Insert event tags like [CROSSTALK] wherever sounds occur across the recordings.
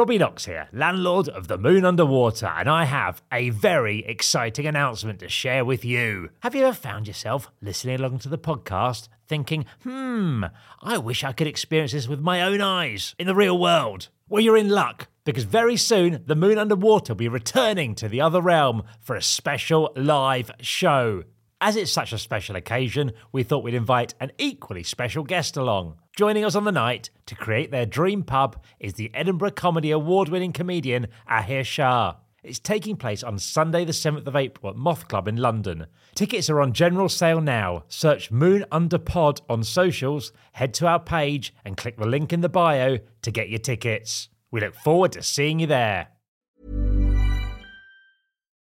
Robbie Knox here, landlord of the Moon Underwater, and I have a very exciting announcement to share with you. Have you ever found yourself listening along to the podcast thinking, hmm, I wish I could experience this with my own eyes in the real world? Well, you're in luck because very soon the Moon Underwater will be returning to the other realm for a special live show. As it's such a special occasion, we thought we'd invite an equally special guest along. Joining us on the night to create their dream pub is the Edinburgh Comedy Award winning comedian Ahir Shah. It's taking place on Sunday, the 7th of April at Moth Club in London. Tickets are on general sale now. Search Moon Under Pod on socials, head to our page, and click the link in the bio to get your tickets. We look forward to seeing you there.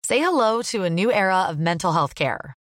Say hello to a new era of mental health care.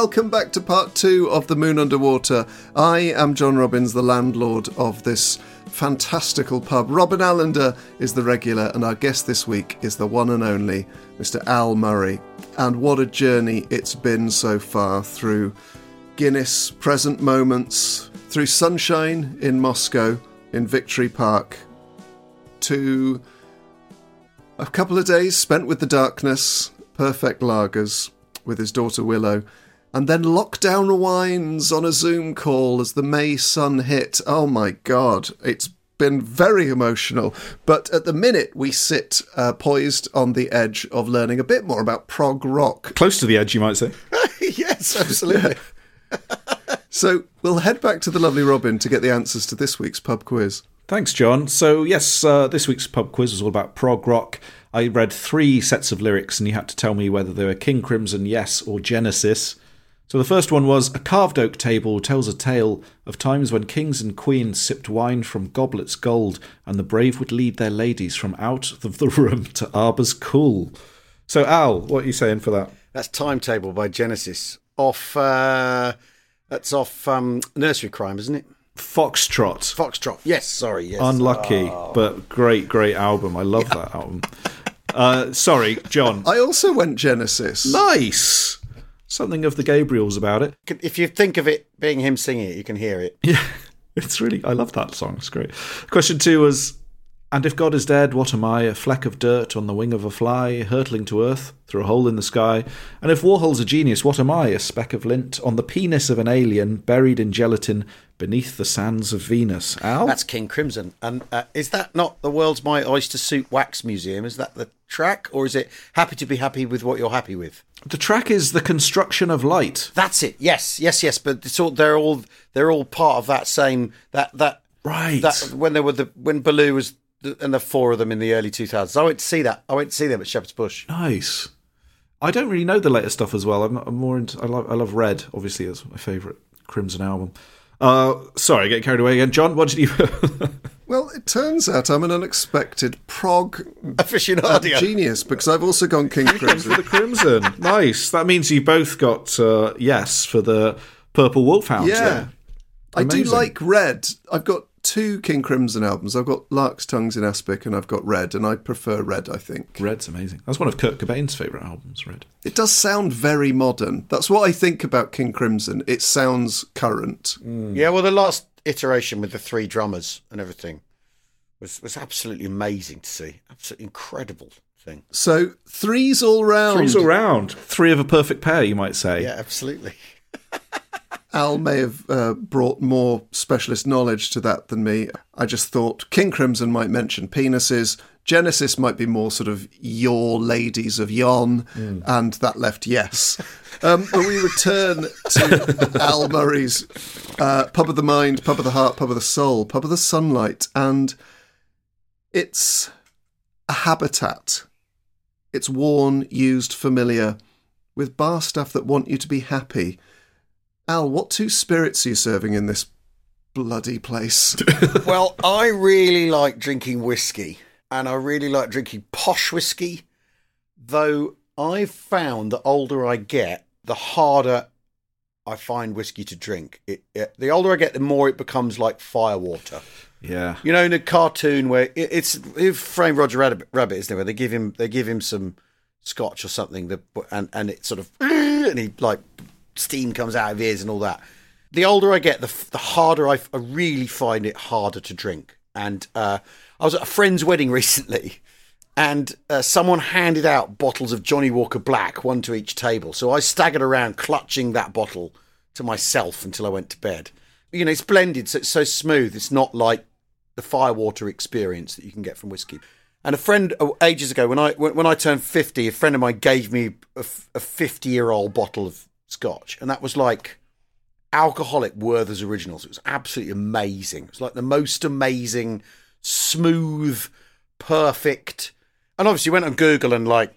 Welcome back to part two of The Moon Underwater. I am John Robbins, the landlord of this fantastical pub. Robin Allender is the regular, and our guest this week is the one and only Mr. Al Murray. And what a journey it's been so far through Guinness present moments, through sunshine in Moscow, in Victory Park, to a couple of days spent with the darkness, perfect lagers with his daughter Willow, and then lockdown wines on a Zoom call as the May sun hit. Oh my god, it's been very emotional. But at the minute, we sit uh, poised on the edge of learning a bit more about prog rock. Close to the edge, you might say. [LAUGHS] yes, absolutely. [LAUGHS] so we'll head back to the lovely Robin to get the answers to this week's pub quiz. Thanks, John. So, yes, uh, this week's pub quiz was all about prog rock. I read three sets of lyrics, and you had to tell me whether they were King Crimson, Yes, or Genesis. So the first one was A carved oak table tells a tale of times when kings and queens sipped wine from goblets gold, and the brave would lead their ladies from out of the [LAUGHS] room to arbours cool. So, Al, what are you saying for that? That's Timetable by Genesis. Off, uh, that's off um, Nursery Cryme, isn't it? Foxtrot. Foxtrot. Yes, sorry. Yes. Unlucky, but great, great album. I love that album. Uh, sorry, John. [LAUGHS] I also went Genesis. Nice. Something of the Gabriels about it. If you think of it being him singing it, you can hear it. Yeah, [LAUGHS] it's really. I love that song. It's great. Question two was, and if God is dead, what am I? A fleck of dirt on the wing of a fly, hurtling to earth through a hole in the sky. And if Warhol's a genius, what am I? A speck of lint on the penis of an alien, buried in gelatin beneath the sands of Venus. Al, That's King Crimson. And uh, is that not the world's My Oyster Suit Wax Museum? Is that the track, or is it Happy to be happy with what you're happy with? the track is the construction of light. That's it. Yes, yes, yes. But it's all, they're all they're all part of that same that that Right. that when they were the when Belew was and the four of them in the early 2000s. I went to see that. I went to see them at Shepherd's Bush. Nice. I don't really know the latest stuff as well. I'm, I'm more into. I love. I love Red. Obviously, as my favourite Crimson album. Uh, sorry, get carried away again. John, what did you. [LAUGHS] Well, it turns out I'm an unexpected prog Aficionado. genius because I've also gone King Crimson for the Crimson. nice. That means you both got uh, yes for the Purple Wolfhound. Yeah. then. I do like Red. I've got two King Crimson albums. I've got Lark's Tongues in Aspic and I've got Red, and I prefer Red, I think. Red's amazing. That's one of Kurt Cobain's favourite albums, Red. It does sound very modern. That's what I think about King Crimson. It sounds current. Mm. Yeah, well, the last iteration with the three drummers and everything was was absolutely amazing to see. Absolutely incredible thing. So, threes all round. Three's all round. Three of a perfect pair, you might say. Yeah, absolutely. [LAUGHS] Al may have uh, brought more specialist knowledge to that than me. I just thought King Crimson might mention penises. Genesis might be more sort of your ladies of yon, and that left yes. Um, but we return to [LAUGHS] Al Murray's uh, Pub of the Mind, Pub of the Heart, Pub of the Soul, Pub of the Sunlight, and it's a habitat. It's worn, used, familiar, with bar staff that want you to be happy. Al, what two spirits are you serving in this bloody place? [LAUGHS] well, I really like drinking whiskey, and I really like drinking posh whiskey. Though I've found the older I get, the harder I find whiskey to drink. It, it, the older I get, the more it becomes like firewater. Yeah. You know, in a cartoon where it, it's if frame Roger Rabbit, Rabbit, isn't it? Where they give him they give him some scotch or something, that and and it sort of [CLEARS THROAT] and he like steam comes out of ears and all that. The older I get, the the harder I, really find it harder to drink. And uh, I was at a friend's wedding [LAUGHS] recently, and uh, someone handed out bottles of Johnnie Walker Black, one to each table. So I staggered around clutching that bottle to myself until I went to bed. You know, it's blended, so it's so smooth. It's not like the firewater experience that you can get from whiskey. And a friend oh, ages ago, when I when, when I turned fifty, a friend of mine gave me a fifty year old bottle of scotch, and that was like alcoholic Werther's originals. It was absolutely amazing. It was like the most amazing, smooth, perfect. And obviously, went on Google and like,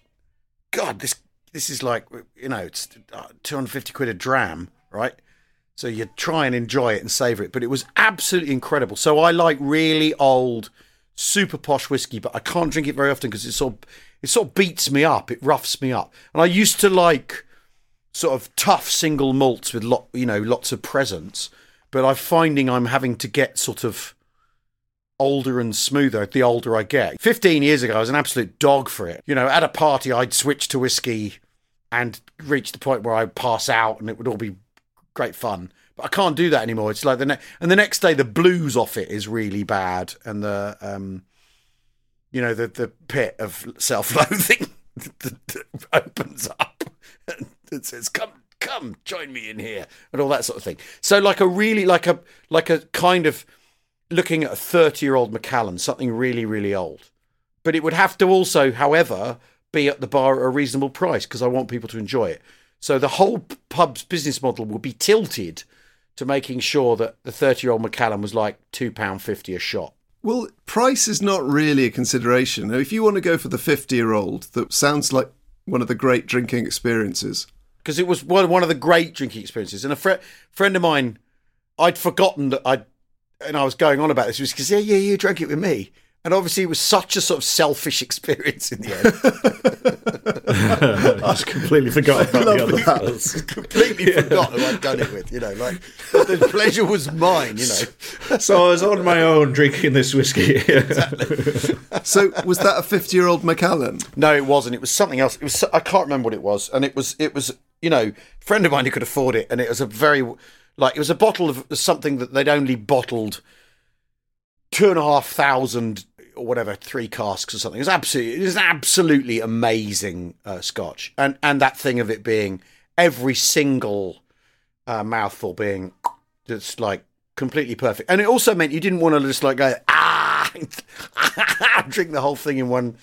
God, this this is like you know, it's uh, two hundred fifty quid a dram, right? So you try and enjoy it and savor it, but it was absolutely incredible. So I like really old, super posh whiskey, but I can't drink it very often because it sort of, it sort of beats me up. It roughs me up. And I used to like sort of tough single malts with lot, you know, lots of presence. But I'm finding I'm having to get sort of older and smoother the older I get. 15 years ago, I was an absolute dog for it. You know, at a party, I'd switch to whiskey and reach the point where I'd pass out and it would all be great fun. But I can't do that anymore. It's like the and the next day the blues off it is really bad, and the um, you know the the pit of self-loathing [LAUGHS] opens up [LAUGHS] it says, "Come, come, join me in here," and all that sort of thing. So like a really like a like a kind of looking at a thirty-year-old Macallan, something really really old, but it would have to also, however, be at the bar at a reasonable price because I want people to enjoy it. So the whole pub's business model would be tilted to making sure that the 30 year old Macallan was like £2.50 a shot. Well, price is not really a consideration. Now, If you want to go for the 50 year old, that sounds like one of the great drinking experiences. Because it was one, one of the great drinking experiences. And a fri friend of mine, I'd forgotten that I'd, and I was going on about this, was because, yeah, yeah, you drank it with me. And obviously, it was such a sort of selfish [LAUGHS] experience in the end. [LAUGHS] I just completely forgot about the other fellas. [LAUGHS] Completely forgot who I'd done it with, you know, like the pleasure was mine, you know. So I was on my own drinking this whiskey. Exactly. so, was that a 50 year old Macallan? No, it wasn't. It was something else. It was I can't remember what it was, and it was it was you know a friend of mine who could afford it, and it was a very like it was a bottle of something that they'd only bottled two and a half thousand or whatever three casks or something. It's absolutely it was an absolutely amazing uh, scotch, and and that thing of it being every single uh, mouthful being just like completely perfect, and it also meant you didn't want to just like go ah [LAUGHS] drink the whole thing in one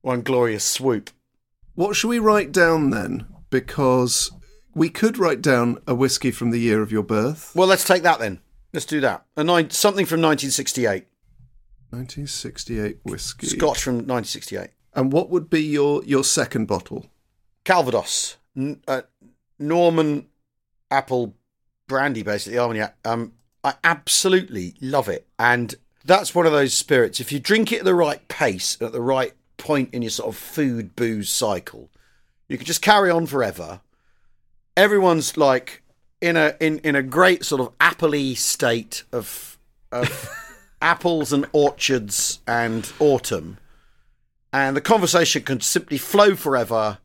one glorious swoop. What should we write down then? Because we could write down a whiskey from the year of your birth, Well, let's take that then. Let's do that. A nine, something from 1968. 1968 whiskey. Scotch from 1968. And what would be your, your second bottle? Calvados. N- uh, Norman apple brandy, basically. Armagnac. Um, I absolutely love it. And that's one of those spirits. If you drink it at the right pace, at the right point in your sort of food booze cycle, you can just carry on forever. Everyone's like in a in, in a great sort of appley state of of apples and orchards and autumn. And the conversation can simply flow forever.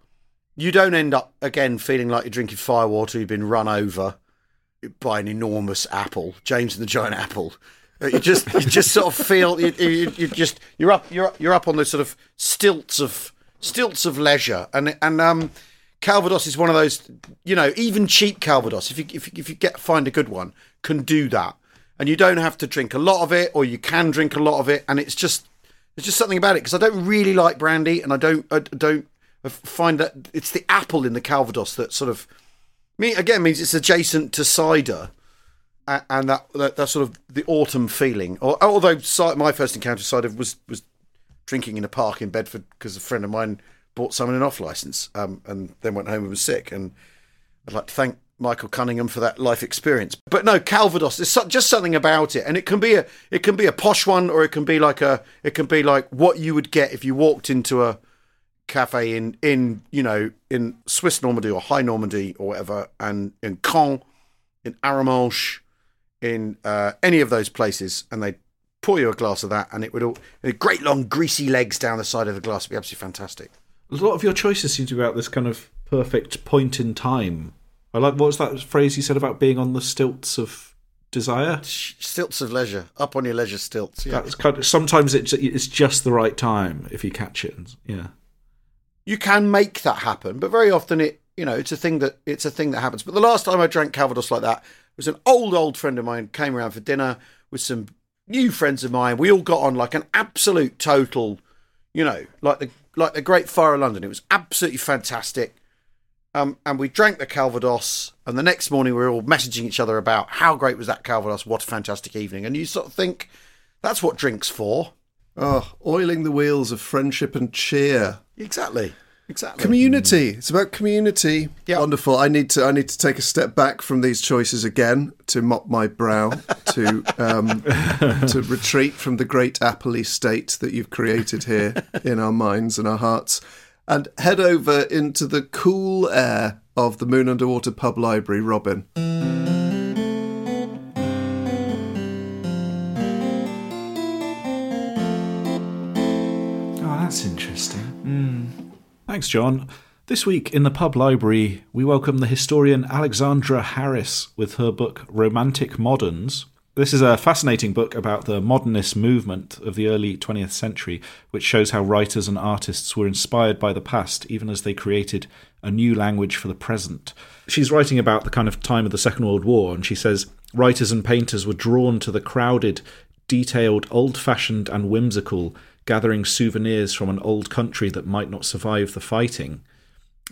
You don't end up again feeling like you're drinking firewater, you've been run over by an enormous apple, James and the Giant Apple. Uh, You just you just sort of feel you, you, you just you're up you're up, you're up on the sort of stilts of stilts of leisure and and um Calvados is one of those you know even cheap Calvados if you if you, if you get find a good one can do that and you don't have to drink a lot of it or you can drink a lot of it and it's just there's just something about it because I don't really like brandy and I don't I don't find that it's the apple in the Calvados that sort of me again means it's adjacent to cider and that, that that sort of the autumn feeling. Or, although my first encounter with cider was was drinking in a park in Bedford because a friend of mine bought some in an off license, um, and then went home and was sick. And I'd like to thank Michael Cunningham for that life experience. But no, Calvados. There's so- just something about it, and it can be a it can be a posh one, or it can be like a it can be like what you would get if you walked into a cafe in in you know in Swiss Normandy or High Normandy or whatever, and in Caen, in Arromanches, in uh, any of those places, and they pour you a glass of that, and it would all great long greasy legs down the side of the glass would be absolutely fantastic. A lot of your choices seem to be about this kind of perfect point in time. I like what was that phrase you said about being on the stilts of desire? Stilts of leisure, up on your leisure stilts. Yeah. Kind of, sometimes it's it's just the right time if you catch it. Yeah. you can make that happen, but very often it, you know, it's a thing that it's a thing that happens. But the last time I drank Calvados like that was an old old friend of mine came around for dinner with some new friends of mine. We all got on like an absolute total, you know, like the like the Great Fire of London. It was absolutely fantastic. Um, and we drank the Calvados, and the next morning we were all messaging each other about how great was that Calvados, what a fantastic evening. And you sort of think that's what drinks for. Oh, oiling the wheels of friendship and cheer. Exactly. Exactly. Community. It's about community. Yeah. Wonderful. I need to. I need to take a step back from these choices again to mop my brow, to um, [LAUGHS] to retreat from the great appley state that you've created here in our minds and our hearts, and head over into the cool air of the Moon Underwater Pub Library. Robin. Oh, that's interesting. Hmm. Thanks, John. This week in the pub library, we welcome the historian Alexandra Harris with her book Romantic Moderns. This is a fascinating book about the modernist movement of the early 20th century, which shows how writers and artists were inspired by the past even as they created a new language for the present. She's writing about the kind of time of the Second World War, and she says writers and painters were drawn to the crowded, detailed, old fashioned, and whimsical, gathering souvenirs from an old country that might not survive the fighting.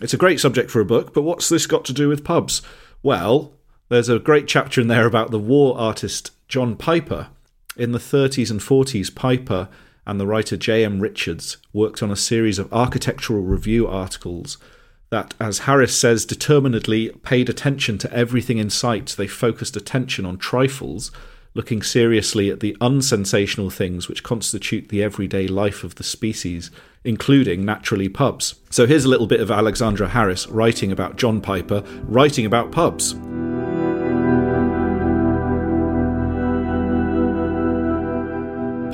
It's a great subject for a book, but what's this got to do with pubs? Well, there's a great chapter in there about the war artist John Piper. In the 30s and 40s, Piper and the writer J.M. Richards worked on a series of architectural review articles that, as Harris says, determinedly paid attention to everything in sight. They focused attention on trifles, looking seriously at the unsensational things which constitute the everyday life of the species, including naturally pubs. So here's a little bit of Alexandra Harris writing about John Piper, writing about pubs.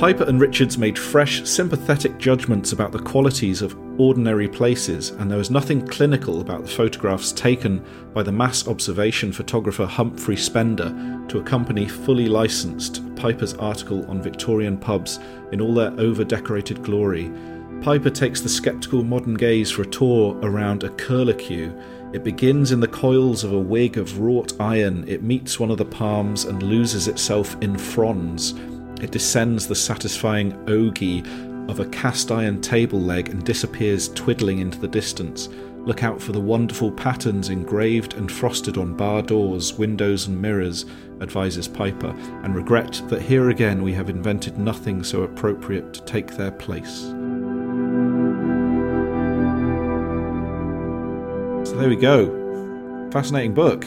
Piper and Richards made fresh, sympathetic judgments about the qualities of ordinary places, and there was nothing clinical about the photographs taken by the mass observation photographer Humphrey Spender to accompany fully licensed Piper's article on Victorian pubs in all their over decorated glory. Piper takes the sceptical modern gaze for a tour around a curlicue. It begins in the coils of a wig of wrought iron, it meets one of the palms and loses itself in fronds. It descends the satisfying ogee of a cast iron table leg and disappears twiddling into the distance. Look out for the wonderful patterns engraved and frosted on bar doors, windows, and mirrors, advises Piper, and regret that here again we have invented nothing so appropriate to take their place. So there we go. Fascinating book.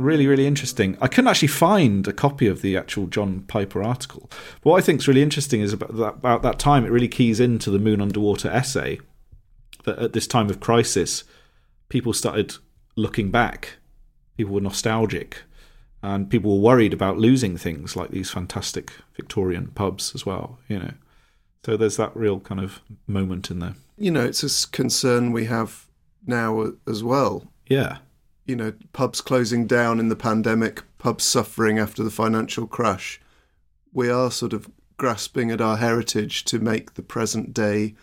Really, really interesting. I couldn't actually find a copy of the actual John Piper article. But what I think is really interesting is about that, about that time, it really keys into the Moon Underwater essay that at this time of crisis, people started looking back. People were nostalgic and people were worried about losing things like these fantastic Victorian pubs as well, you know. So there's that real kind of moment in there. You know, it's a concern we have now as well. Yeah. You know, pubs closing down in the pandemic, pubs suffering after the financial crash. We are sort of grasping at our heritage to make the present day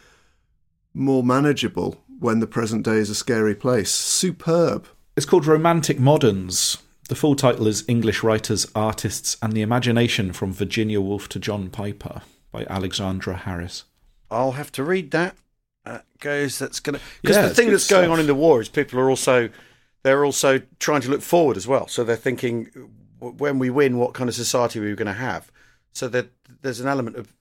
more manageable when the present day is a scary place. Superb. It's called Romantic Moderns. The full title is English Writers, Artists, and the Imagination from Virginia Woolf to John Piper by Alexandra Harris. I'll have to read that. Uh, goes that's gonna because Yeah, the thing good that's going stuff. on in the war is people are also they're also trying to look forward as well. So they're thinking when we win, what kind of society we're going to have. So that there's an element of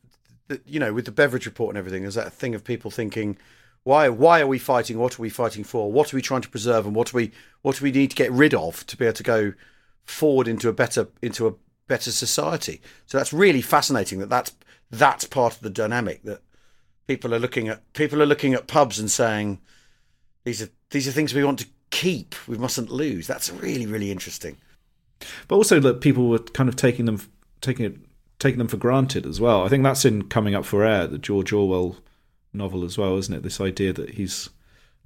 you know with the Beveridge report and everything. There's that thing of people thinking. Why, why are we fighting? What are we fighting for? What are we trying to preserve, and what do we what do we need to get rid of to be able to go forward into a better into a better society? So that's really fascinating. That that's that's part of the dynamic that people are looking at people are looking at pubs and saying these are these are things we want to keep we mustn't lose that's really really interesting But also that people were kind of taking them taking it taking them for granted as well. I think that's in Coming Up for Air, the George Orwell novel as well, isn't it? This idea that he's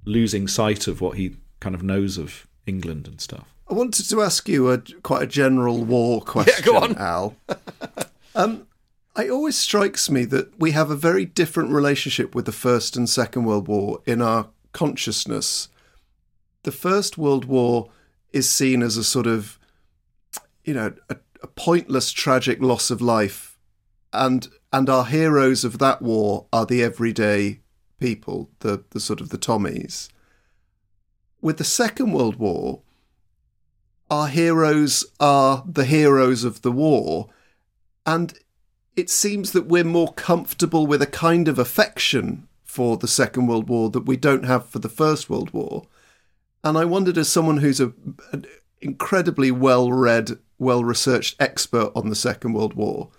losing sight of what he kind of knows of England and stuff. I wanted to ask you a quite a general war question, [LAUGHS] yeah, go on. Al. um, it always strikes me that we have a very different relationship with the First and Second World War in our consciousness. The First World War is seen as a sort of, you know, a, a pointless, tragic loss of life, and and our heroes of that war are the everyday people, the the sort of the Tommies. With the Second World War, our heroes are the heroes of the war, and it seems that we're more comfortable with a kind of affection for the Second World War that we don't have for the First World War. And I wondered, as someone who's a, an incredibly well read, well researched expert on the Second World War,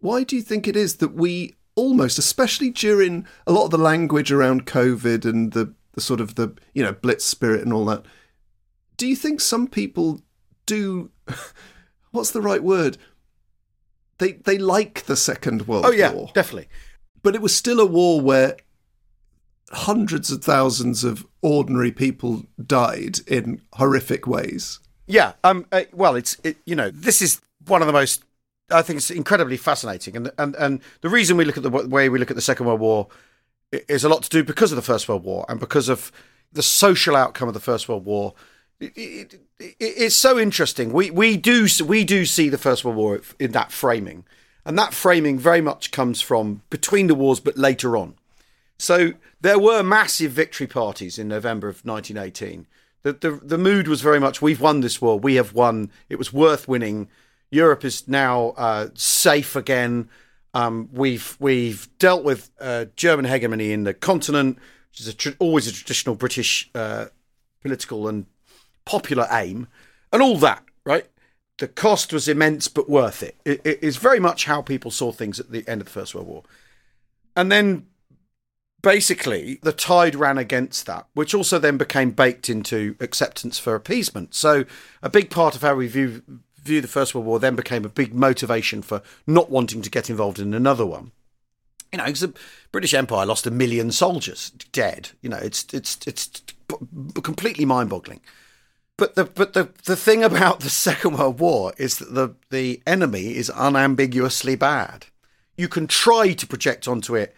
why do you think it is that we almost, especially during a lot of the language around COVID and the, the sort of the, you know, blitz spirit and all that, do you think some people do [LAUGHS] what's the right word they they like the second world War. oh yeah war definitely but it was still a war where hundreds of thousands of ordinary people died in horrific ways yeah um uh, well it's it, you know this is one of the most i think it's incredibly fascinating and and and the reason we look at the way we look at the second world war is a lot to do because of the first world war and because of the social outcome of the first world war it, it, it, it's so interesting. We we do we do see the First World War in that framing, and that framing very much comes from between the wars, but later on. So there were massive victory parties in November of 1918. The, the the mood was very much we've won this war, we have won. It was worth winning. Europe is now uh, safe again. Um, we've we've dealt with uh, German hegemony in the continent, which is a tr- always a traditional British uh, political and popular aim, and all that. Right, the cost was immense, but worth it. It, it is very much how people saw things at the end of the First World War, and then basically the tide ran against that, which also then became baked into acceptance for appeasement. So a big part of how we view view the First World War then became a big motivation for not wanting to get involved in another one. You know, 'cause the British Empire lost a million soldiers dead. You know, it's it's it's completely mind-boggling. But the but the the thing about the [LAUGHS] Second World War is that the the enemy is unambiguously bad. You can try to project onto it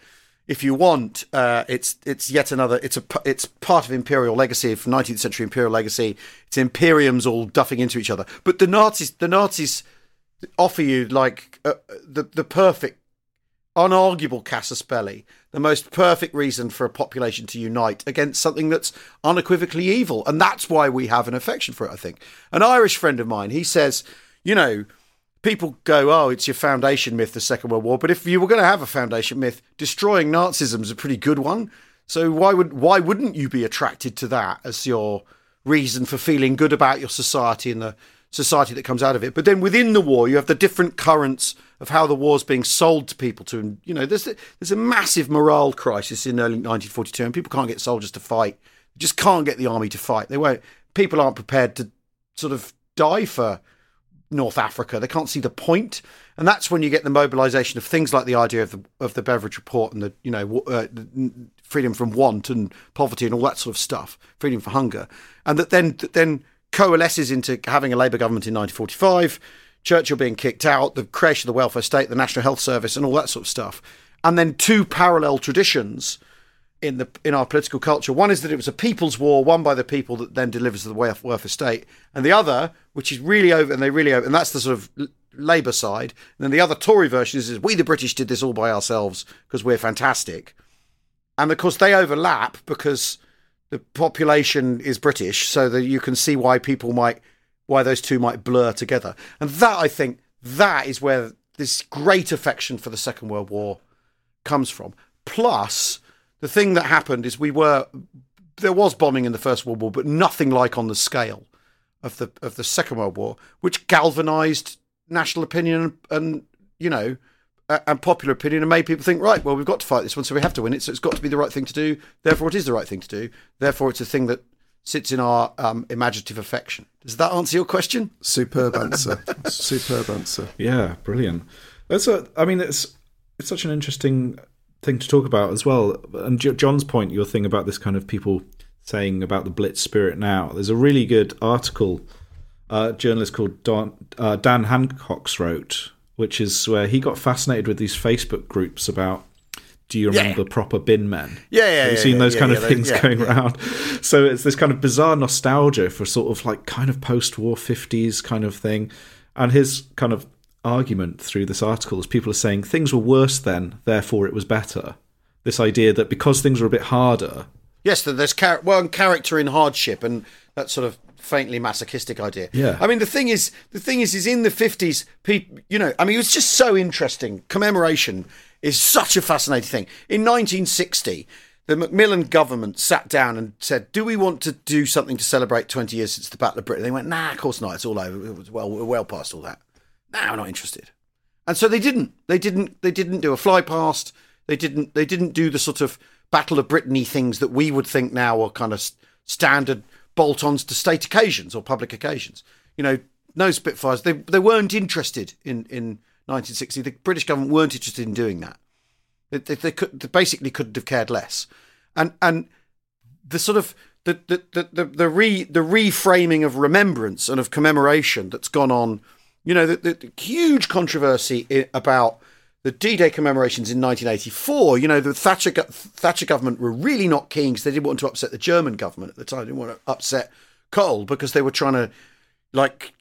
if you want. Uh, it's it's yet another. It's a it's part of imperial legacy 19th century imperial legacy. It's imperiums all duffing into each other. But the Nazis the Nazis offer you like uh, the the perfect unarguable casus belli, the most perfect reason for a population to unite against something that's unequivocally evil. And that's why we have an affection for it, I think. An Irish friend of mine, he says, you know, people go, oh, it's your foundation myth, the Second World War. But if you were going to have a foundation myth, destroying Nazism is a pretty good one. So why would why wouldn't you be attracted to that as your reason for feeling good about your society and the society that comes out of it. But then within the war, you have the different currents of how the war's being sold to people. To you know, there's there's a massive morale crisis in early 1942, and people can't get soldiers to fight. They just can't get the army to fight. They won't. People aren't prepared to sort of die for North Africa. They can't see the point, and that's when you get the mobilisation of things like the idea of the of the Beveridge Report and the you know uh, freedom from want and poverty and all that sort of stuff, freedom for hunger, and that then then coalesces into having a Labour government in 1945. Churchill being kicked out, the creation of the welfare state, the National Health Service, and all that sort of stuff, and then two parallel traditions in the in our political culture. One is that it was a people's war, won by the people, that then delivers the welfare state, and the other, which is really over, and they really over, and that's the sort of Labour side. And then the other Tory version is, is we the British did this all by ourselves because we're fantastic, and of course they overlap because the population is British, so that you can see why people might why those two might blur together, and that I think that is where this great affection for the Second World War comes from. Plus the thing that happened is we were there was bombing in the First World War, but nothing like on the scale of the of the Second World War, which galvanised national opinion and, and you know and popular opinion and made people think, right, well, we've got to fight this one, so we have to win it. So it's got to be the right thing to do. Therefore, it is the right thing to do. Therefore, it's a thing that sits in our um, imaginative affection. Does that answer your question? Superb answer. [LAUGHS] Superb answer. Yeah, brilliant. That's a. I mean, it's it's such an interesting thing to talk about as well. And John's point, your thing about this kind of people saying about the Blitz spirit now. There's a really good article uh, a journalist called Don, uh, Dan Hancox wrote, which is where he got fascinated with these Facebook groups about. Do you remember yeah. proper bin men? Yeah, yeah. Have you yeah, seen yeah, those kind of things going around? So it's this kind of bizarre nostalgia for sort of like kind of post-war fifties kind of thing, and his kind of argument through this article is people are saying things were worse then, therefore it was better. This idea that because things were a bit harder, Yes, that there's char- one character in hardship, and that sort of faintly masochistic idea. Yeah. I mean, the thing is, the thing is, is in the fifties, people, you know, I mean, it was just so interesting. Commemoration is such a fascinating thing. In 1960, the Macmillan government sat down and said, "Do we want to do something to celebrate 20 years since the Battle of Britain?" They went, "Nah, of course not. It's all over. It was well, we're well past all that. Nah, we're not interested." And so they didn't. They didn't. They didn't do a fly past. They didn't. They didn't do the sort of Battle of Britain things that we would think now are kind of standard bolt-ons to state occasions or public occasions. You know, no Spitfires. They they weren't interested in in 1960. The British government weren't interested in doing that. They, they, they could they basically couldn't have cared less. And and the sort of the the the the, the re the reframing of remembrance and of commemoration that's gone on. You know, the, the, the huge controversy about the D-Day commemorations in 1984. You know, the Thatcher Thatcher government were really not keen because they didn't want to upset the German government at the time. They didn't want to upset Kohl because they were trying to like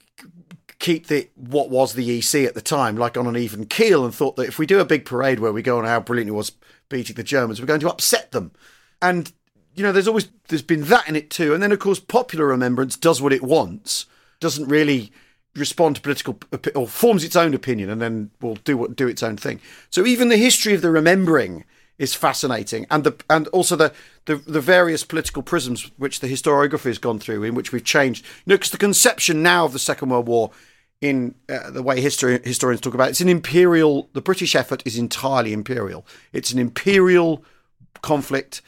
keep the what was the EC at the time like on an even keel and thought that if we do a big parade where we go on how brilliant it was beating the Germans, we're going to upset them. And you know, there's always there's been that in it too. And then of course, popular remembrance does what it wants, doesn't really respond to political or forms its own opinion, and then will do what do its own thing. So even the history of the remembering is fascinating, and the and also the the, the various political prisms which the historiography has gone through, in which we've changed. You know, because the conception now of the Second World War in uh, the way history, historians talk about it, it's an imperial. The British effort is entirely imperial. It's an imperial conflict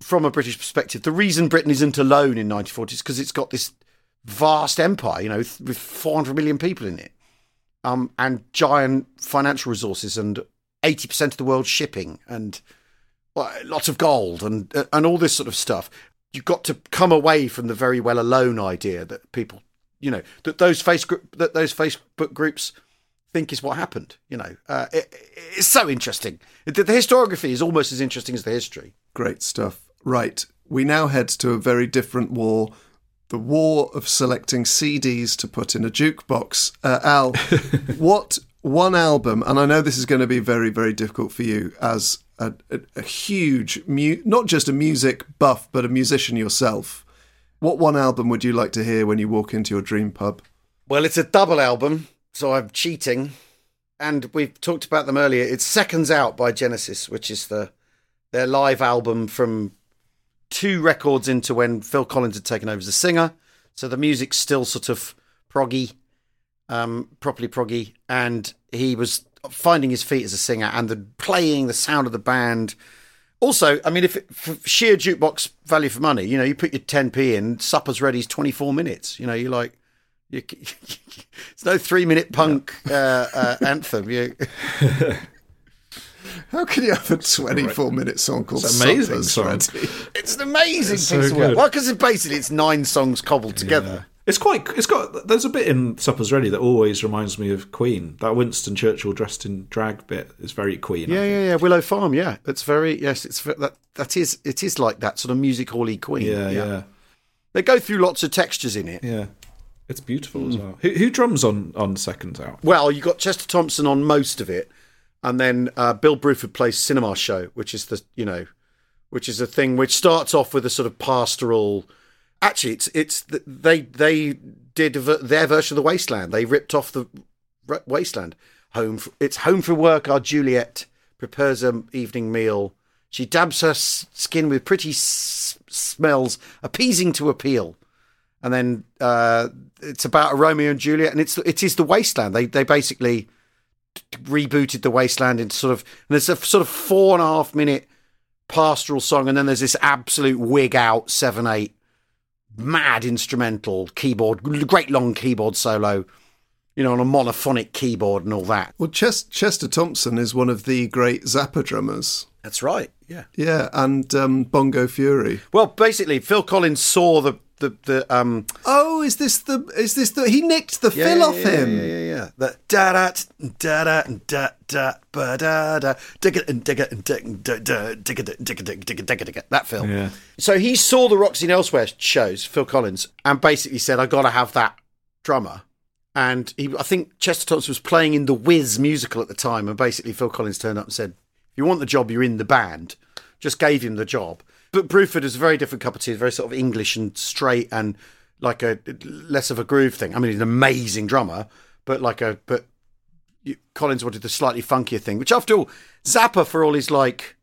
from a British perspective. The reason Britain isn't alone in 1940 is because it's got this vast empire, you know, th- with 400 million people in it, um, and giant financial resources, and 80% of the world's shipping, and well, lots of gold, and uh, and all this sort of stuff. You've got to come away from the very well alone idea that people, you know, that those face group, that those Facebook groups think is what happened. You know, uh, it, it's so interesting. The, the historiography is almost as interesting as the history. Great stuff. Right. We now head to a very different war. The war of selecting CDs to put in a jukebox. Uh, Al, [LAUGHS] what one album, and I know this is going to be very, very difficult for you as a, a, a huge, mu- not just a music buff, but a musician yourself. What one album would you like to hear when you walk into your dream pub? Well, it's a double album, so I'm cheating. And we've talked about them earlier. It's Seconds Out by Genesis, which is the their live album from two records into when Phil Collins had taken over as a singer. So the music's still sort of proggy, um, properly proggy, and he was finding his feet as a singer and the playing, the sound of the band. Also, I mean, if it, for sheer jukebox value for money, you know, you put your 10p in, supper's ready is 24 minutes. You know, you're like, you, [LAUGHS] it's no three minute punk uh, uh, [LAUGHS] anthem. You, [LAUGHS] How can you have a 24 minute song called It's amazing Supper's song. Ready? it's an amazing It's piece so of work. good. Well, because it's basically it's nine songs cobbled together. It's quite. It's got. There's a bit in Supper's Ready that always reminds me of Queen. That Winston Churchill dressed in drag bit is very Queen. Yeah, yeah, yeah. Willow Farm. Yeah, it's very yes. It's that that is it is like that sort of music hally Queen. yeah, yeah, They go through lots of textures in it. yeah. It's beautiful as hmm. well. Who, who drums on on Seconds Out? Well, you got Chester Thompson on most of it, and then uh, Bill Bruford plays Cinema Show, which is the you know, which is a thing which starts off with a sort of pastoral. Actually, it's it's th- they they did their version of the Wasteland. They ripped off the Wasteland. Home, f it's home from work. Our Juliet prepares an evening meal. She dabs her skin with pretty s- smells, appeasing to appeal and then uh, it's about Romeo and Juliet, and it's it is the Wasteland. They they basically rebooted the Wasteland into sort of and there's a sort of four and a half minute pastoral song, and then there's this absolute wig out seven eight mad instrumental keyboard, great long keyboard solo, you know, on a monophonic keyboard and all that. Well, Ches- Chester Thompson is one of the great Zappa drummers. That's right. Yeah. Yeah, and um, Bongo Fury. Well, basically, Phil Collins saw the the the um Oh, is this the? Is this the? He nicked the fill off yeah, him. Yeah, yeah, yeah. The da da da da da da ba da da digga and digga and digga digga digga digga digga digga that film. Yeah. So he saw the Roxy and Elsewhere shows, Phil Collins, and basically said, "I got to have that drummer." And he, I think Chester Thompson was playing in the Wiz musical at the time, and basically Phil Collins turned up and said, "If you want the job, you're in the band." Just gave him the job. But Bruford is a very different cup of tea, very sort of English and straight and like a less of a groove thing. I mean, he's an amazing drummer, but like a but you, Collins wanted the slightly funkier thing. Which, after all, Zappa for all his like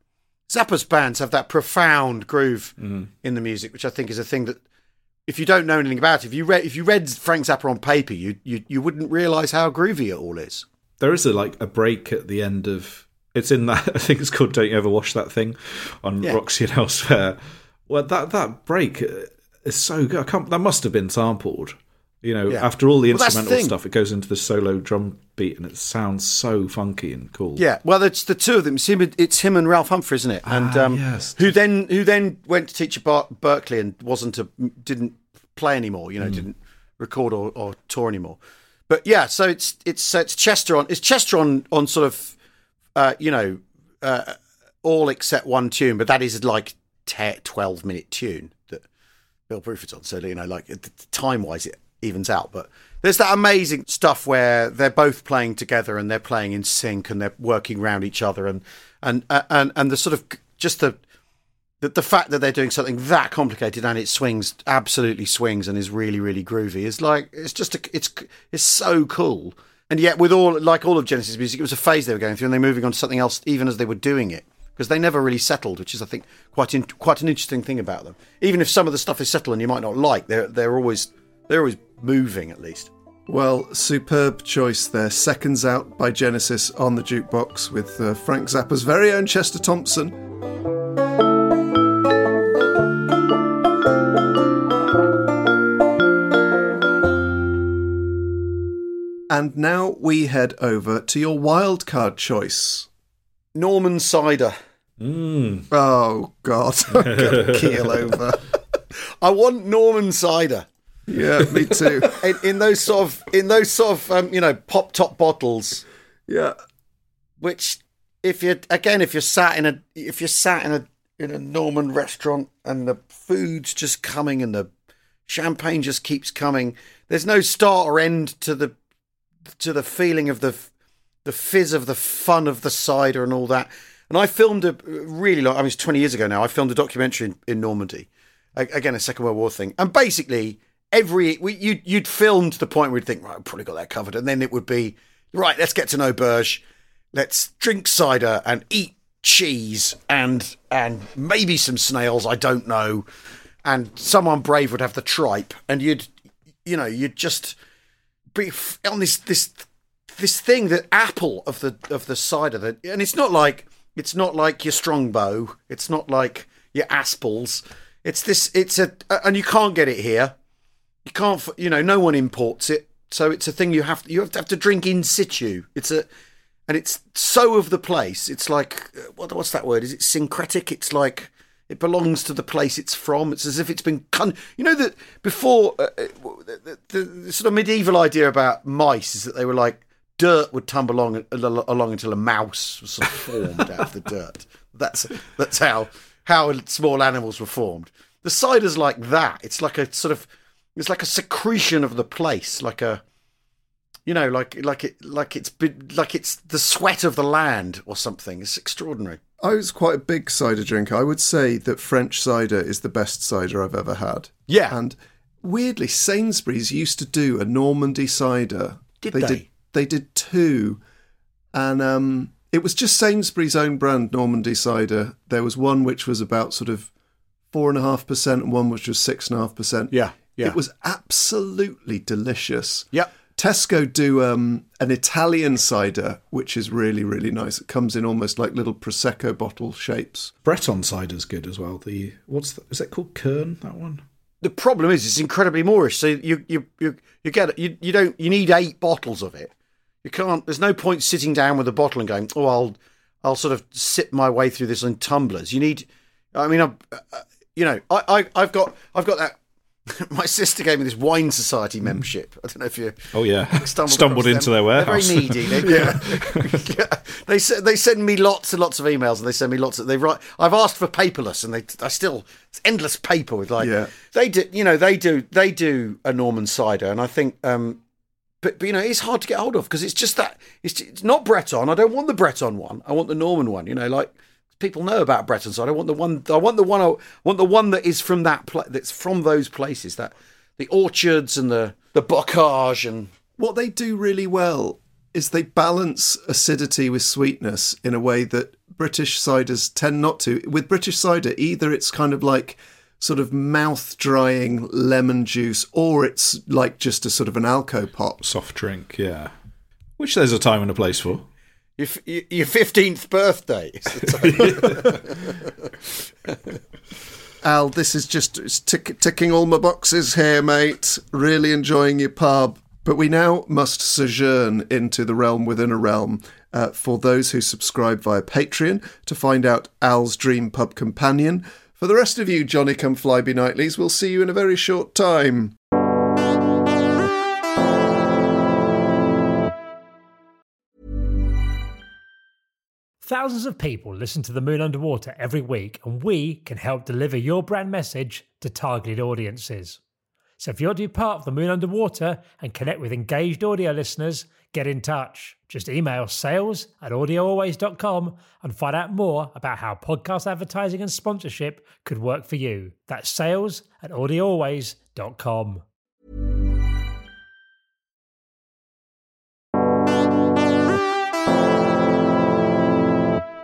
Zappa's bands have that profound groove mm-hmm. in the music, which I think is a thing that if you don't know anything about it, if you read if you read Frank Zappa on paper, you you, you wouldn't realise how groovy it all is. There is a like a break at the end of. It's in that. [LAUGHS] I think it's called "Don't You Ever Wash That Thing" on Yeah. Roxy and elsewhere. Well, that that break uh, is so good. I can't, that must have been sampled. You know, Yeah. after all the Well, that's the instrumental stuff, it goes into the solo drum beat, and it sounds so funky and cool. Yeah, well, it's the two of them. It's him, it's him and Ralph Humphrey, isn't it? And Ah, um, yes. who then who then went to teach at Bar- Berkeley and wasn't a didn't play anymore. You know, didn't record or, or tour anymore. But yeah, so it's it's so it's Chester on it's Chester on on sort of uh, you know uh, all except one tune, but that is like 10, 12 minute tune that Bill Bruford's on. So you know, like time wise, it evens out. But there's that amazing stuff where they're both playing together and they're playing in sync and they're working around each other and and uh, and and the sort of just the. The, the fact that they're doing something that complicated and it swings absolutely swings and is really really groovy is like it's just a, it's it's so cool and yet with all like all of Genesis music it was a phase they were going through and they're moving on to something else even as they were doing it because they never really settled which is I think quite in, quite an interesting thing about them even if some of the stuff is settle and you might not like they're they're always they're always moving at least Well, superb choice there. Seconds Out by Genesis on the jukebox with uh, Frank Zappa's very own Chester Thompson. And now we head over to your wildcard choice. Norman Cider Oh, God. I'm going to keel over. I want Norman Cider Yeah, me too. [LAUGHS] in, in those sort of in those sort of um, you know pop top bottles Yeah. which if you again if you're sat in a if you're sat in a in a Norman restaurant and the food's just coming and the champagne just keeps coming there's no start or end to the to the feeling of the the fizz of the fun of the cider and all that. And I filmed a really long I mean it's 20 years ago now I filmed a documentary in, in Normandy. A- again a Second World War thing. And basically every we, you you'd film to the point where you'd think right I've probably got that covered. And then it would be right let's get to know Burge let's drink cider and eat cheese and and maybe some snails i don't know. And someone brave would have the tripe and you'd you know you'd just on this this this thing that apple of the of the cider that and it's not like it's not like your strongbow it's not like your Aspalls it's this it's a and you can't get it here. You can't you know no one imports it. So it's a thing you have you have to, have to drink in situ. It's a and it's so of the place. It's like uh, what, what's that word? Is it syncretic? It's like it belongs to the place it's from it's as if it's been con- you know that before uh, uh, the, the, the sort of medieval idea about mice is that they were like dirt would tumble along along until a mouse was sort of formed out of the dirt. [LAUGHS] That's that's how how small animals were formed. The cider's like that. It's like a sort of it's like a secretion of the place, like a you know, like like it like it's like it's the sweat of the land or something. It's extraordinary. I was quite a big cider drinker. I would say that French cider is the best cider I've ever had. Yeah. And weirdly, Sainsbury's used to do a Normandy cider. Did they? they? Did, they did two, and um, it was just Sainsbury's own brand Normandy cider. There was one which was about sort of four and a half percent, and one which was six and a half percent. Yeah, yeah. It was absolutely delicious. Yep. Tesco do um, an Italian cider, which is really, really nice. It comes in almost like little prosecco bottle shapes. Breton cider's good as well. The what's the, is that called? Kern that one. The problem is it's incredibly moorish. So you you you you get you you don't you need eight bottles of it. You can't. There's no point sitting down with a bottle and going, "Oh, I'll I'll sort of sip my way through this in tumblers." You need. I mean, I, uh, you know, I, I I've got I've got that. [LAUGHS] My sister gave me this wine society membership. I don't know if you. Oh yeah, [LAUGHS] stumbled, stumbled into their warehouse. They're very needy. [LAUGHS] They, yeah. yeah. They they send me lots and lots of emails, and they send me lots of they write. I've asked for paperless, and they I still it's endless paper with like Yeah. they do. You know they do they do a Norman cider, and I think. um but, but you know it's hard to get hold of because it's just that it's, it's not Breton. I don't want the Breton one. I want the Norman one. You know, like people know about Breton cider. I want the one. I want the one. I want the one that is from that. Pla- that's from those places. That the orchards and the the bocage and What they do really well is they balance acidity with sweetness in a way that British ciders tend not to. With British cider, either it's kind of like sort of mouth drying lemon juice or it's like just a sort of an alco pop. Soft drink, yeah. Which there's a time and a place for. Your your fifteenth birthday. [LAUGHS] Al, this is just tick, ticking all my boxes here, mate. Really enjoying your pub. But we now must sojourn into the realm within a realm uh, for those who subscribe via Patreon to find out Al's dream pub companion. For the rest of you, Johnny Come Flyby Nightlies, we'll see you in a very short time. Thousands of people listen to The Moon Underwater every week, and we can help deliver your brand message to targeted audiences. So if you're to be part of The Moon Underwater and connect with engaged audio listeners, get in touch. Just email sales at audioalways.com and find out more about how podcast advertising and sponsorship could work for you. That's sales at audioalways.com.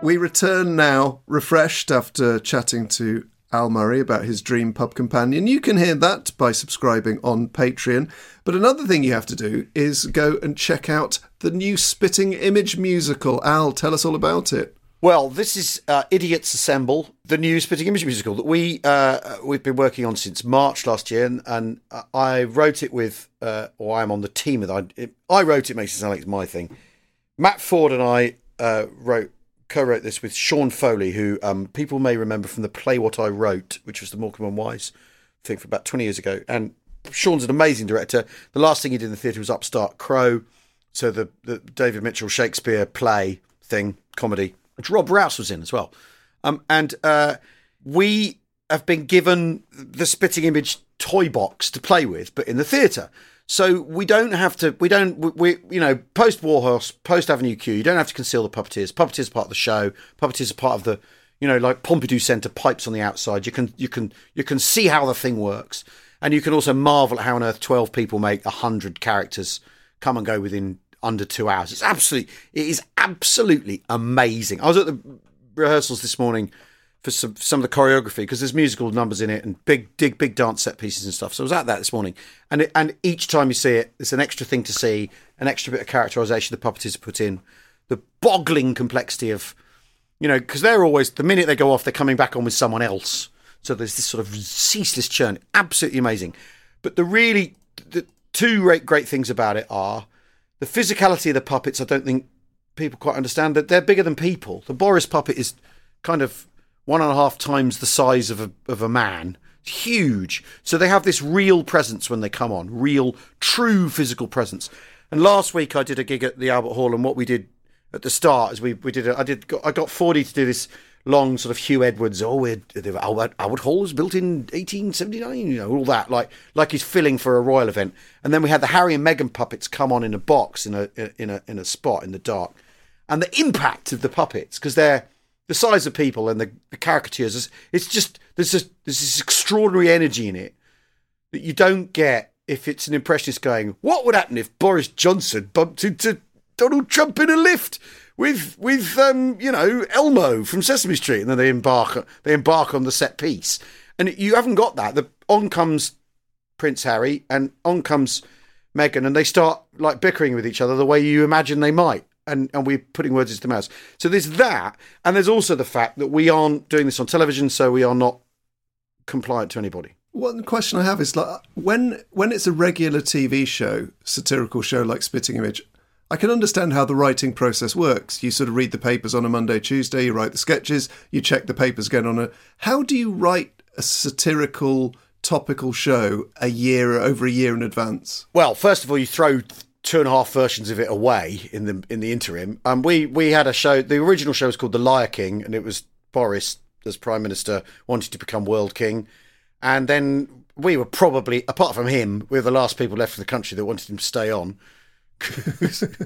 We return now, refreshed after chatting to Al Murray about his dream pub companion. You can hear that by subscribing on Patreon. But another thing you have to do is go and check out the new Spitting Image musical. Al, tell us all about it. Well, this is uh, Idiots Assemble, the new Spitting Image musical that we uh, we've been working on since March last year, and, and I wrote it with, uh, or I'm on the team with. I, it, I wrote it makes it sound like it's my thing. Matt Forde and I uh, wrote co-wrote this with Sean Foley, who um, people may remember from the Play What I Wrote, which was the Morecambe and Wise thing for about 20 years ago. And Sean's an amazing director. The last thing he did in the theatre was Upstart Crow, so the, the David Mitchell Shakespeare play thing, comedy, which Rob Rouse was in as well. Um, and uh, we have been given the Spitting Image toy box to play with, but in the theatre. So we don't have to. We don't. We, we you know post Warhorse, post Avenue Q. You don't have to conceal the puppeteers. Puppeteers are part of the show. Puppeteers are part of the. You know, like Pompidou Centre pipes on the outside. You can you can you can see how the thing works, and you can also marvel at how on earth twelve people make hundred characters come and go within under two hours. It's absolutely. It is absolutely amazing. I was at the rehearsals this morning for some some of the choreography because there's musical numbers in it and big big big dance set pieces and stuff. So I was at that this morning, and it, and each time you see it, it's an extra thing to see, an extra bit of characterization the puppeteers put in, the boggling complexity of, you know, because they're always the minute they go off, they're coming back on with someone else. So there's this sort of ceaseless churn, absolutely amazing. But the really the two great great things about it are the physicality of the puppets. I don't think people quite understand that they're bigger than people. The Boris puppet is kind of one and a half times the size of a of a man. It's huge. So they have this real presence when they come on, real, true physical presence. And last week I did a gig at the Albert Hall, and what we did at the start is we we did a, I did I got Fordy to do this long sort of Huw Edwards. Oh, we're, Albert, Albert Hall was built in 1879. You know all that like like he's filling for a royal event. And then we had the Harry and Meghan puppets come on in a box in a in a in a spot in the dark, and the impact of the puppets because they're the size of people and the, the caricatures. It's just there's just there's this extraordinary energy in it that you don't get if it's an impressionist going. What would happen if Boris Johnson bumped into Donald Trump in a lift? with with um, you know Elmo from Sesame Street, and then they embark they embark on the set piece, and you haven't got that. The on comes Prince Harry, and on comes Meghan, and they start like bickering with each other the way you imagine they might. And, and we're putting words into the mouth. So there's that, and there's also the fact that we aren't doing this on television, so we are not compliant to anybody. One question I have is like when when it's a regular TV show, satirical show like Spitting Image, I can understand how the writing process works. You sort of read the papers on a Monday, Tuesday, you write the sketches, you check the papers again on a. How do you write a satirical, topical show a year, over a year in advance? Well, first of all, you throw two and a half versions of it away in the in the interim. Um, we we had a show. The original show was called The Liar King, and it was Boris as Prime Minister wanted to become World King, and then we were probably, apart from him, we were the last people left in the country that wanted him to stay on [LAUGHS]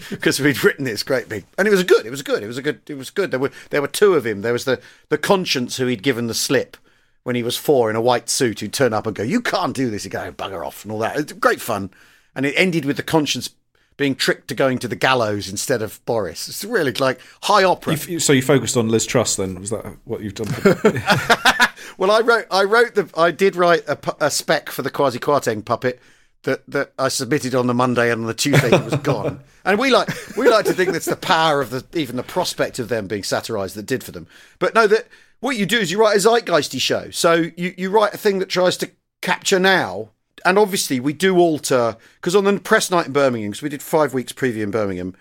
because we'd written this great big, and it was good. It was good. It was a good. It was good. There were there were two of him. There was the the conscience who he'd given the slip when he was four in a white suit, who'd turn up and go, "You can't do this." He'd go, "Bugger off," and all that. It's great fun, and it ended with the conscience being tricked to going to the gallows instead of Boris. It's really like high opera. You, so you focused on Liz Truss then? Was that what you've done? [LAUGHS] [LAUGHS] well, I wrote. I wrote the. I did write a, a spec for the Kwasi Kwarteng puppet that that I submitted on the Monday and on the Tuesday it was [LAUGHS] gone. and we like we like to think that's the power of the even the prospect of them being satirised that did for them. But no, that what you do is you write a zeitgeisty show. So you you write a thing that tries to capture now. And obviously we do alter because on the press night in Birmingham, because we did five weeks preview in Birmingham,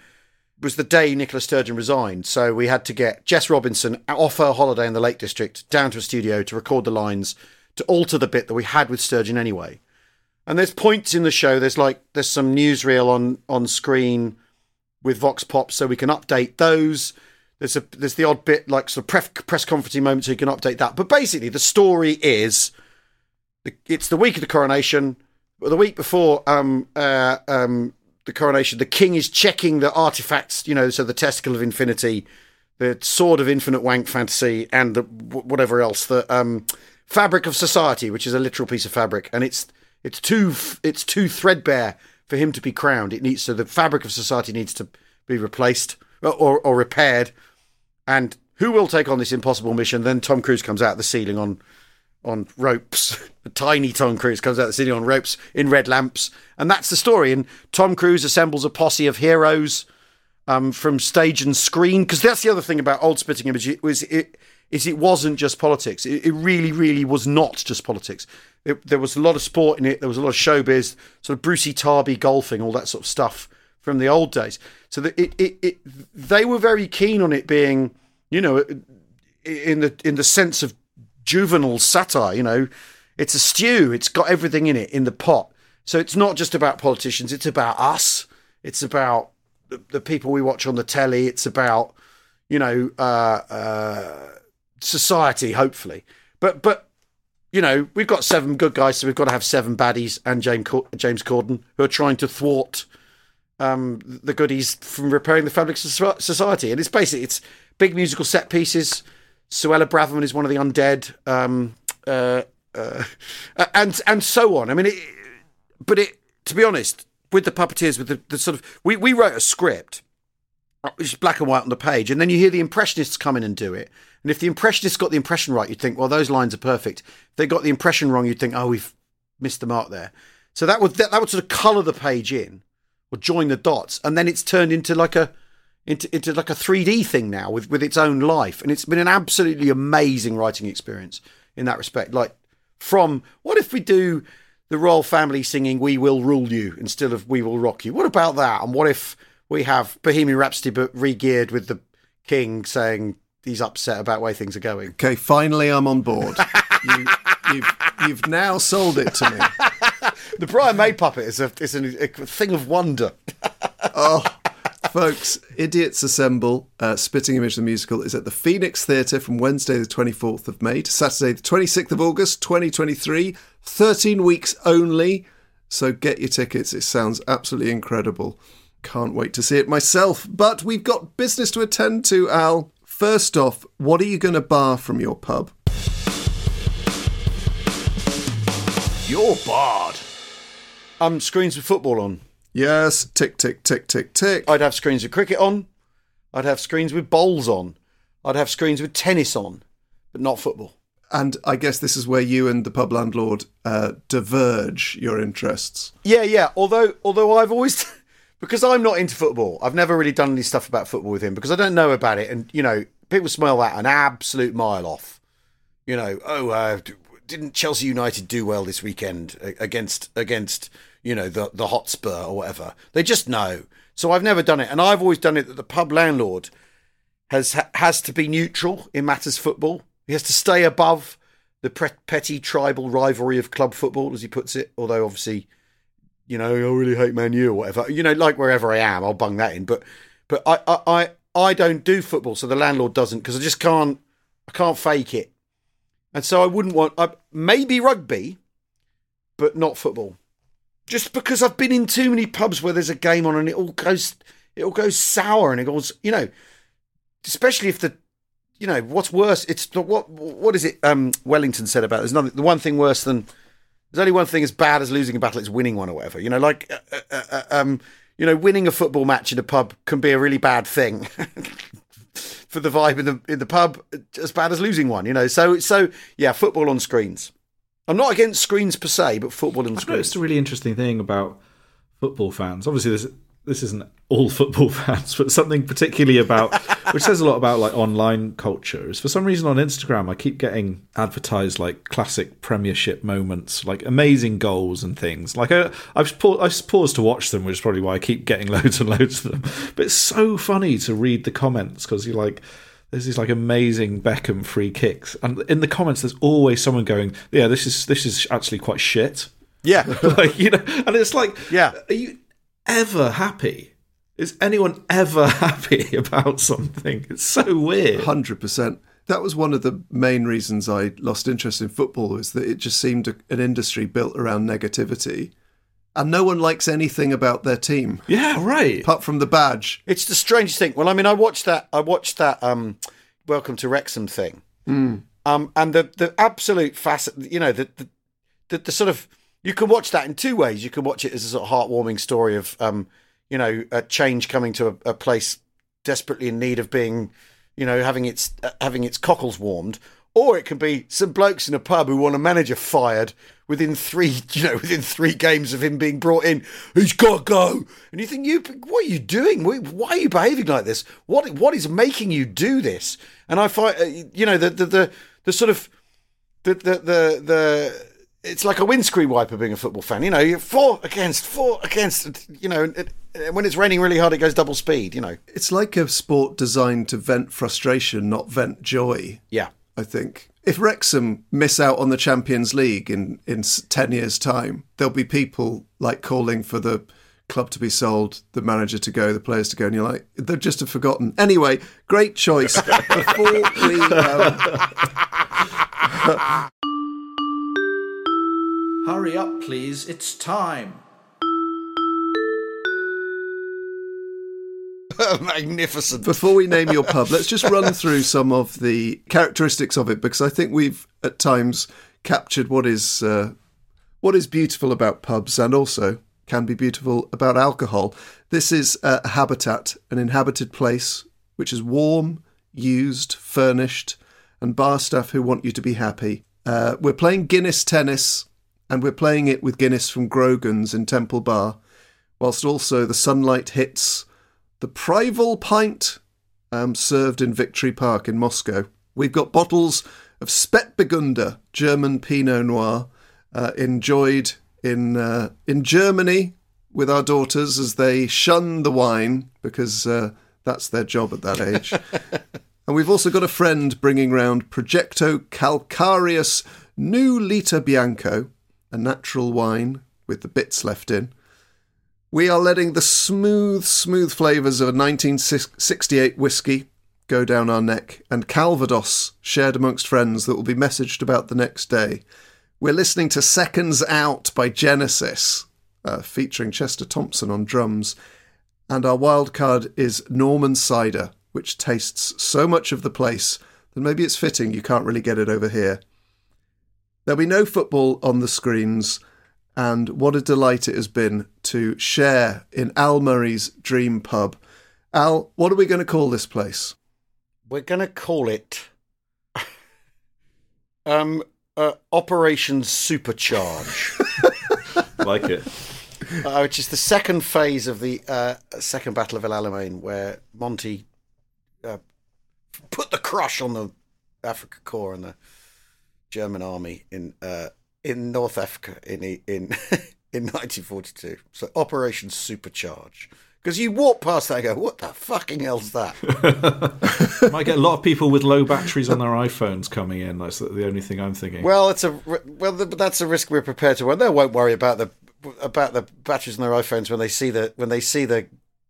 was the day Nicola Sturgeon resigned. So we had to get Jess Robinson off her holiday in the Lake District down to a studio to record the lines to alter the bit that we had with Sturgeon anyway. And there's points in the show. There's like there's some newsreel on on screen with Vox Pop, so we can update those. There's a there's the odd bit like sort of press, press conferencing moment, so you can update that. But basically, the story is it's the week of the coronation. The week before um, uh, um, the coronation, the king is checking the artifacts. You know, so the testicle of infinity, the sword of infinite wank fantasy, and the whatever else, the um, fabric of society, which is a literal piece of fabric, and it's it's too it's too threadbare for him to be crowned. It needs so the fabric of society needs to be replaced or, or, or repaired. And who will take on this impossible mission? Then Tom Cruise comes out of the ceiling on on ropes. [LAUGHS] A tiny Tom Cruise comes out of the city on ropes in red lamps, and that's the story. And Tom Cruise assembles a posse of heroes um, from stage and screen because that's the other thing about old spitting image was it is it wasn't just politics. It, it really, really was not just politics. It, there was a lot of sport in it. There was a lot of showbiz, sort of Brucey Tarby golfing, all that sort of stuff from the old days. So that it, it, it, they were very keen on it being, you know, in the in the sense of juvenile satire. You know, it's a stew. It's got everything in it in the pot. So it's not just about politicians. It's about us. It's about the, the people we watch on the telly. It's about, you know, uh, uh, society. Hopefully, but but you know, we've got seven good guys, so we've got to have seven baddies and James James Corden who are trying to thwart um, the goodies from repairing the fabric of society. And it's basically it's big musical set pieces. Suella Braverman is one of the undead, um, uh, uh, and and so on. I mean, it, but it to be honest, with the puppeteers, with the, the sort of we we wrote a script which is black and white on the page, and then you hear the impressionists come in and do it. And if the impressionists got the impression right, you'd think, well, those lines are perfect. If they got the impression wrong, you'd think, oh, we've missed the mark there. So that would that, that would sort of colour the page in, or join the dots, and then it's turned into like a into into like a 3D thing now with with its own life, and it's been an absolutely amazing writing experience in that respect. Like from what if we do the royal family singing "We Will Rule You" instead of "We Will Rock You"? What about that? And what if we have Bohemian Rhapsody but re-geared with the king saying he's upset about where things are going? Okay, finally I'm on board. [LAUGHS] you, you've, you've now sold it to me. [LAUGHS] The Brian May puppet is a is a, a thing of wonder. Oh, folks, Idiots Assemble, uh, Spitting Image the Musical, is at the Phoenix Theatre from Wednesday, the 24th of May to Saturday, the 26th of August, 2023. 13 weeks only. So get your tickets. It sounds absolutely incredible. Can't wait to see it myself. But we've got business to attend to, Al. First off, what are you going to bar from your pub? You're barred. Um, screens with football on. Yes, tick, tick, tick, tick, tick. I'd have screens with cricket on. I'd have screens with bowls on. I'd have screens with tennis on, but not football. And I guess this is where you and the pub landlord uh, diverge your interests. Yeah, yeah. Although, although I've always, [LAUGHS] because I'm not into football, I've never really done any stuff about football with him because I don't know about it, and you know, people smell that an absolute mile off. You know, oh, uh, didn't Chelsea United do well this weekend against against you know the the Hotspur or whatever? They just know. So I've never done it, and I've always done it that the pub landlord has has to be neutral in matters football. He has to stay above the pre- petty tribal rivalry of club football, as he puts it. Although obviously, you know, I really hate Man U or whatever. You know, like wherever I am, I'll bung that in. But but I I I, I don't do football, so the landlord doesn't because I just can't I can't fake it, and so I wouldn't want I, maybe rugby, but not football. Just because I've been in too many pubs where there's a game on and it all goes it all goes sour and it goes you know, especially if the you know what's worse it's the, what what is it um wellington said about there's nothing the one thing worse than there's only one thing as bad as losing a battle it's winning one or whatever you know like uh, uh, uh, um you know winning a football match in a pub can be a really bad thing [LAUGHS] for the vibe in the in the pub as bad as losing one you know so so yeah football on screens i'm not against screens per se but football I've screens noticed a really interesting thing about football fans. Obviously, this this isn't all [LAUGHS] football fans, but something particularly about [LAUGHS] which says a lot about like online culture is for some reason on Instagram I keep getting advertised like classic Premiership moments, like amazing goals and things. Like I, I've paused, I've paused to watch them, which is probably why I keep getting [LAUGHS] loads and loads of them. But it's so funny to read the comments because you're like. There's these like amazing Beckham free kicks, and in the comments, there's always someone going, "Yeah, this is this is actually quite shit." yeah [LAUGHS] like you know, and it's like, Yeah. are you ever happy? Is anyone ever [LAUGHS] happy about something? It's so weird. Hundred percent. That was one of the main reasons I lost interest in football is that it just seemed an industry built around negativity, and no one likes anything about their team Yeah, right. apart from the badge. It's the strangest thing. Well, I mean, I watched that. I watched that. Um, Welcome to Wrexham thing. Um, and the the absolute facet. You know, the, the the the sort of you can watch that in two ways. You can watch it as a sort of heartwarming story of um, you know, a change coming to a, a place desperately in need of being, you know, having its uh, having its cockles warmed. Or it can be some blokes in a pub who want a manager fired within three, [LAUGHS] you know, within three games of him being brought in. He's got to go, and you think, you, what are you doing? Why why are you behaving like this? What what is making you do this? And I find, uh, you know, the the the, the sort of the the the the it's like a windscreen wiper being a football fan. You know, you're four against, four against. You know, when it's raining really hard, it goes double speed. You know, It's like a sport designed to vent frustration, not vent joy. yeah. I think. If Wrexham miss out on the Champions League in, in 10 years' time, there'll be people like calling for the club to be sold, the manager to go, the players to go, and you're like, they've just have forgotten. Anyway, great choice. [LAUGHS] Before we. Um, Hurry up, please. It's time. [LAUGHS] Magnificent. before we name your pub, let's just run through some of the characteristics of it because I think we've at times captured what is uh, what is beautiful about pubs and also can be beautiful about alcohol. This is a habitat, an inhabited place, which is warm, used, furnished, and bar staff who want you to be happy. Uh, we're playing Guinness tennis, and we're playing it with Guinness from Grogan's in Temple Bar, whilst also the sunlight hits the Prival pint um, served in Victory Park in Moscow. We've got bottles of Spätburgunder, German Pinot Noir, uh, enjoyed in uh, in Germany with our daughters as they shun the wine because uh, that's their job at that age. [LAUGHS] and we've also got a friend bringing round Progetto Calcarius Nù Litr Bianco, a natural wine with the bits left in. We are letting the smooth, smooth flavours of a 1968 whiskey go down our neck, and Calvados shared amongst friends that will be messaged about the next day. We're listening to Seconds Out by Genesis, uh, featuring Chester Thompson on drums, and our wild card is Norman Cider, which tastes so much of the place that maybe it's fitting you can't really get it over here. There'll be no football on the screens, and what a delight it has been to share in Al Murray's dream pub. Al, what are we going to call this place? We're going to call it [LAUGHS] um, uh, Operation Supercharge. [LAUGHS] like it. uh, which is the second phase of the uh, second Battle of El Alamein, where Monty uh, put the crush on the Afrika Korps and the German army in uh, in North Africa in in [LAUGHS] in 1942. So Operation Supercharge. Because you walk past that and go, what the fucking hell's that? [LAUGHS] Might get a lot of people with low batteries on their iPhones coming in. That's the only thing I'm thinking. Well, it's a well, that's a risk we're prepared to run. They won't worry about the about the batteries on their iPhones when they see the when they see the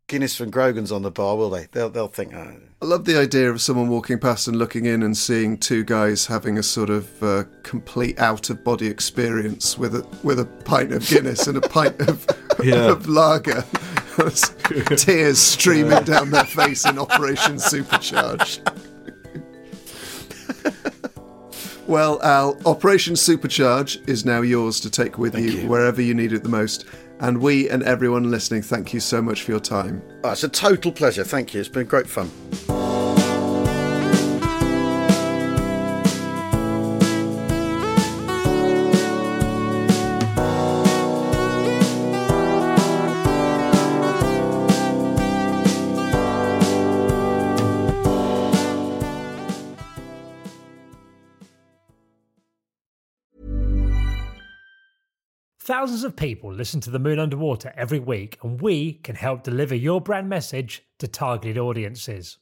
Guinness from Grogan's on the bar, will they? They'll they'll think. Oh. I love the idea of someone walking past and looking in and seeing two guys having a sort of uh, complete out of body experience with a with a pint of Guinness and a pint of, [LAUGHS] Yeah. of lager. [LAUGHS] Tears streaming down their face in Operation Supercharge. [LAUGHS] well, Al, Operation Supercharge is now yours to take with you, wherever you need it the most. And we and everyone listening, thank you so much for your time. Oh, it's a total pleasure. Thank you. It's been great fun. Thousands of people listen to The Moon Underwater every week, and we can help deliver your brand message to targeted audiences.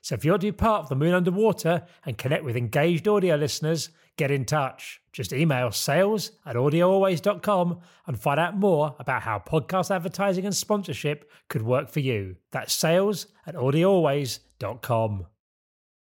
So if you're to be part of The Moon Underwater and connect with engaged audio listeners, get in touch. Just email sales at audioalways.com and find out more about how podcast advertising and sponsorship could work for you. That's sales at audioalways.com.